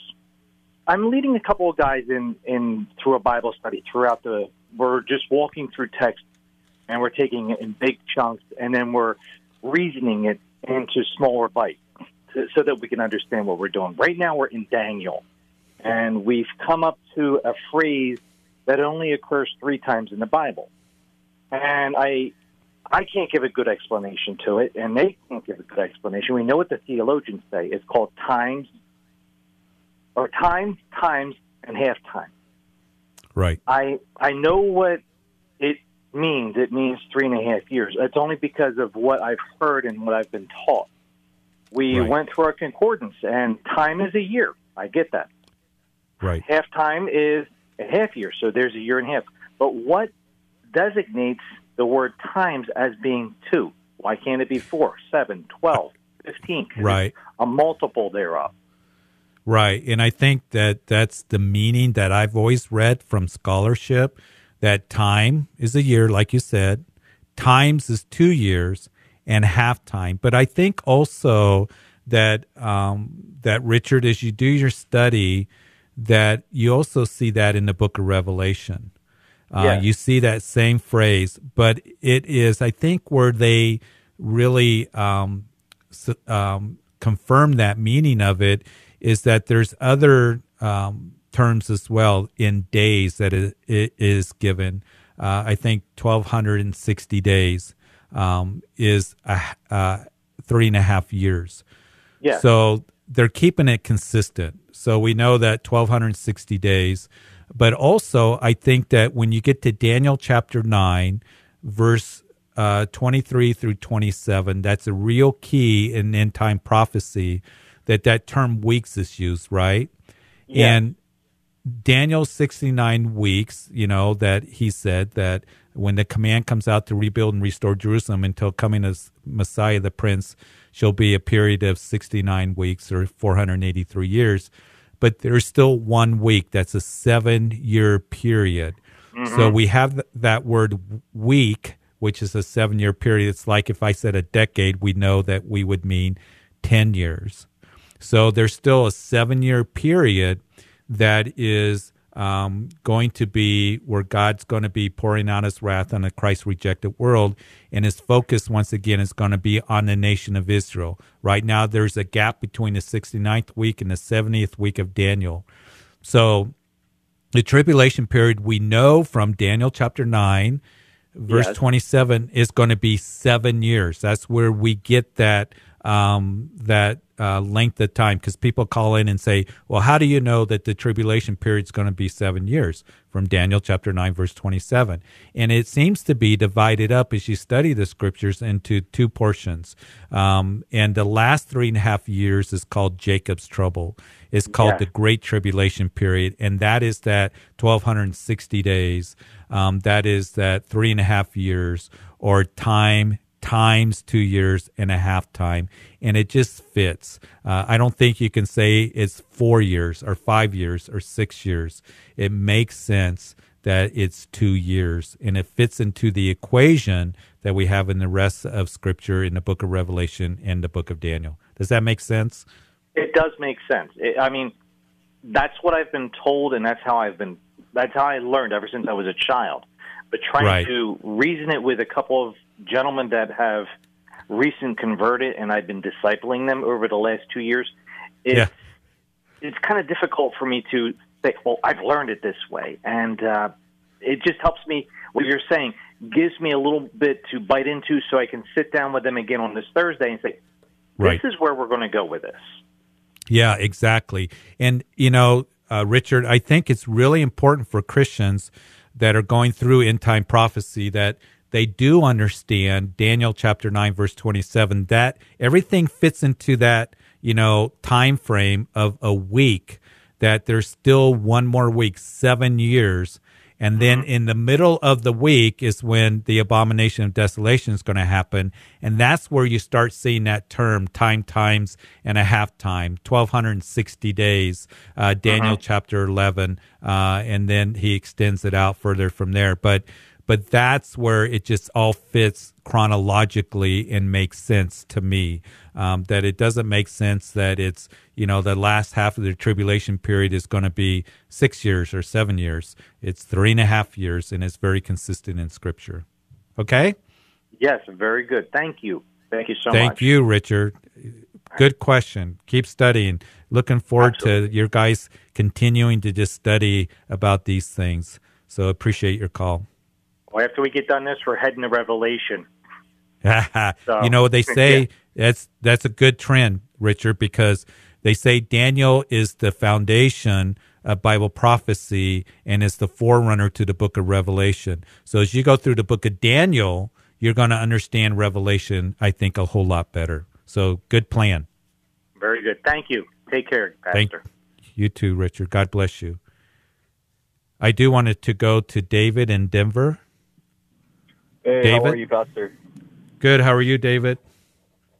I'm leading a couple of guys in in through a Bible study throughout the we're just walking through text and we're taking it in big chunks and then we're reasoning it into smaller bites so that we can understand what we're doing. Right now, we're in Daniel, and we've come up to a phrase that only occurs three times in the Bible. And I, I can't give a good explanation to it, and they can't give a good explanation. We know what the theologians say. It's called times, or time, times, and half time. Right. I I know what it means. It means three and a half years. It's only because of what I've heard and what I've been taught. We Right. went through our concordance, and time is a year. I get that. Right. Half time is a half year, so there's a year and a half. But what designates the word times as being two? Why can't it be four, seven, twelve, fifteen? Right. A multiple thereof. Right. And I think that that's the meaning that I've always read from scholarship that time is a year, like you said, times is two years, and half time. But I think also that um, that Richard, as you do your study, that you also see that in the book of Revelation. Uh, Yeah. You see that same phrase, but it is, I think, where they really um, um, confirm that meaning of it is that there's other um, terms as well in days that it, it is given. Uh, I think 1,260 days um, is a, uh, three and a half years. Yeah. So they're keeping it consistent. So we know that 1,260 days. But also, I think that when you get to Daniel chapter 9, verse uh, 23 through 27, that's a real key in end time prophecy that that term weeks is used, right? Yeah. And Daniel 69 weeks, you know, that he said that when the command comes out to rebuild and restore Jerusalem until coming as Messiah the Prince shall be a period of 69 weeks or 483 years. But there's still one week. That's a seven year period. Mm-hmm. So we have that word week, which is a seven year period. It's like if I said a decade, we know that we would mean 10 years. So there's still a seven year period that is um, going to be where God's going to be pouring out his wrath on a Christ rejected world. And his focus, once again, is going to be on the nation of Israel. Right now, there's a gap between the 69th week and the 70th week of Daniel. So the tribulation period, we know from Daniel chapter 9, verse Yes. 27, is going to be seven years. That's where we get that um, that uh, length of time because people call in and say, well, how do you know that the tribulation period is going to be seven years? From Daniel chapter 9, verse 27. And it seems to be divided up as you study the scriptures into two portions. Um, and the last three and a half years is called Jacob's trouble. It's called Yeah. the Great Tribulation period. And that is that 1,260 days. Um, that is that three and a half years or time times two years and a half time. And it just fits. Uh, I don't think you can say it's four years or five years or six years. It makes sense that it's two years and it fits into the equation that we have in the rest of scripture in the book of Revelation and the book of Daniel. Does that make sense? It does make sense. It, I mean, that's what I've been told, and that's how I've been. That's how I learned ever since I was a child. But trying Right. to reason it with a couple of gentlemen that have recent converted, and I've been discipling them over the last two years, it's, Yeah. it's kind of difficult for me to say, "Well, I've learned it this way," and uh, it just helps me. What you're saying gives me a little bit to bite into, so I can sit down with them again on this Thursday and say, Right. "This is where we're going to go with this." Yeah, exactly. And, you know, uh, Richard, I think it's really important for Christians that are going through end time prophecy that they do understand Daniel chapter 9 verse 27 that everything fits into that, you know, time frame of a week that there's still one more week, 7 years. And then in the middle of the week is when the abomination of desolation is going to happen. And that's where you start seeing that term time times and a half time, 1260 days, uh, Daniel chapter 11. Uh, and then he extends it out further from there. But, but that's where it just all fits chronologically and makes sense to me. Um, that it doesn't make sense that it's, you know, the last half of the tribulation period is going to be six years or seven years. It's three and a half years, and it's very consistent in Scripture. Okay? Yes, very good. Thank you. Thank you so Thank much. Thank you, Richard. Good question. Keep studying. Looking forward to your guys continuing to just study about these things. So appreciate your call. Well, after we get done this, we're heading to Revelation. So, you know they yeah. say that's that's a good trend, Richard, because they say Daniel is the foundation of Bible prophecy and is the forerunner to the book of Revelation. So as you go through the book of Daniel, you're going to understand Revelation, I think, a whole lot better. So good plan. Very good. Thank you. Take care, Thank Pastor. you too, Richard. God bless you. I do want to go to David in Denver. Hey, David? how are you, Pastor? Good. How are you, David?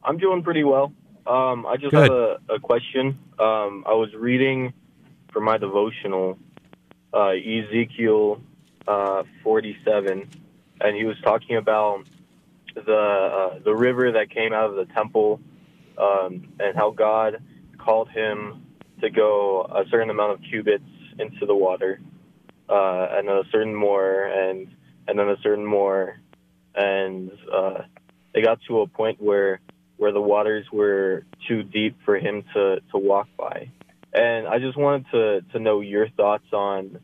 I'm doing pretty well. Um, I just Good. have a, a question. Um, I was reading for my devotional uh, Ezekiel uh, 47, and he was talking about the uh, the river that came out of the temple, um, and how God called him to go a certain amount of cubits into the water, uh, and then a certain more, and and then a certain more, and uh, they got to a point where where the waters were too deep for him to to walk by. And I just wanted to to know your thoughts on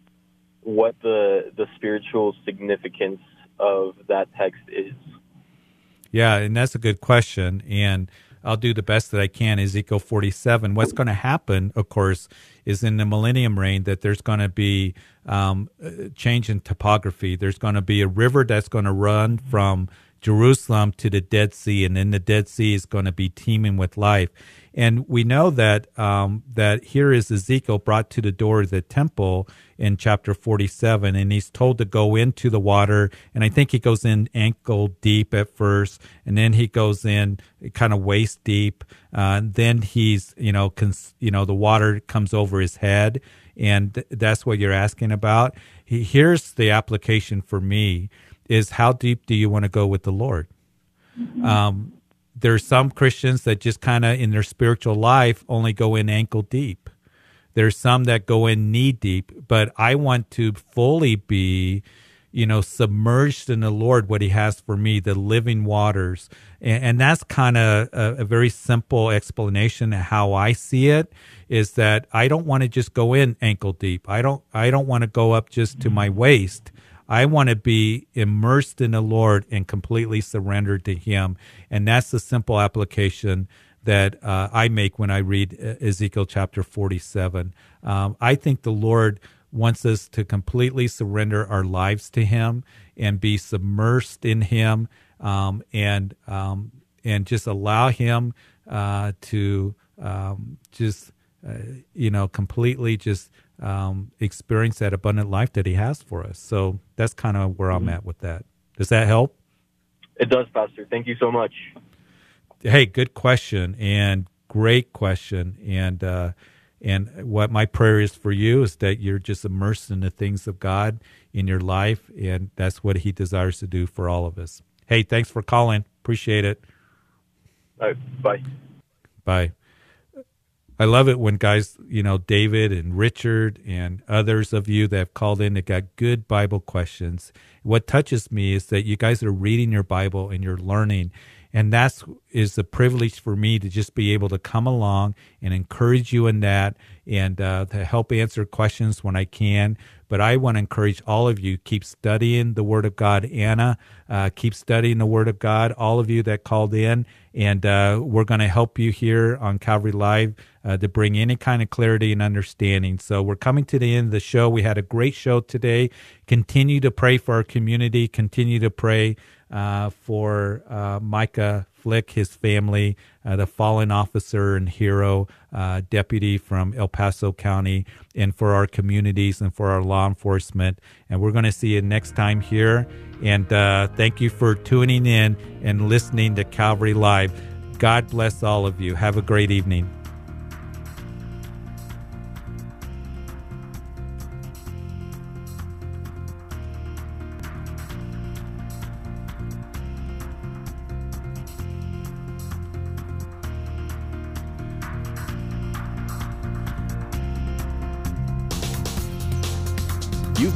what the the spiritual significance of that text is. Yeah, and that's a good question. And I'll do the best that I can. Ezekiel 47. What's going to happen, of course, is in the millennium reign that there's going to be um, change in topography. There's going to be a river that's going to run from Jerusalem to the Dead Sea, and then the Dead Sea is going to be teeming with life. And we know that um, that here is Ezekiel brought to the door of the temple in chapter 47, and he's told to go into the water. And I think he goes in ankle deep at first, and then he goes in kind of waist deep. Uh, then he's you know cons- you know the water comes over his head, and th- that's what you're asking about. He, here's the application for me: is how deep do you want to go with the Lord? Um, there's some Christians that just kind of in their spiritual life only go in ankle deep. There's some that go in knee deep, but I want to fully be, you know, submerged in the Lord, what He has for me, the living waters. And, and that's kind of a, a very simple explanation of how I see it is that I don't want to just go in ankle deep. I don't, I don't want to go up just to my waist. I want to be immersed in the Lord and completely surrendered to Him. And that's the simple application that uh, I make when I read Ezekiel chapter 47. Um, I think the Lord wants us to completely surrender our lives to Him and be submersed in Him um, and um, and just allow Him uh, to um, just uh, you know completely just um, experience that abundant life that He has for us. So that's kind of where I'm at with that. Does that help? It does, Pastor. Thank you so much. Hey, good question and great question. And uh, and what my prayer is for you is that you're just immersed in the things of God in your life, and that's what He desires to do for all of us. Hey, thanks for calling. Appreciate it. Right, bye. Bye. I love it when guys, you know, David and Richard and others of you that have called in that got good Bible questions. What touches me is that you guys are reading your Bible and you're learning. And that's is a privilege for me to just be able to come along and encourage you in that and uh, to help answer questions when I can. But I want to encourage all of you keep studying the Word of God. Anna, uh, keep studying the Word of God. All of you that called in, and uh, we're going to help you here on Calvary Live uh, to bring any kind of clarity and understanding. So we're coming to the end of the show. We had a great show today. Continue to pray for our community. Continue to pray uh, for uh, Micah Flick, his family, the fallen officer and hero uh, deputy from El Paso County, and for our communities and for our law enforcement. And we're going to see you next time here. And uh, thank you for tuning in and listening to Calvary Live. God bless all of you. Have a great evening.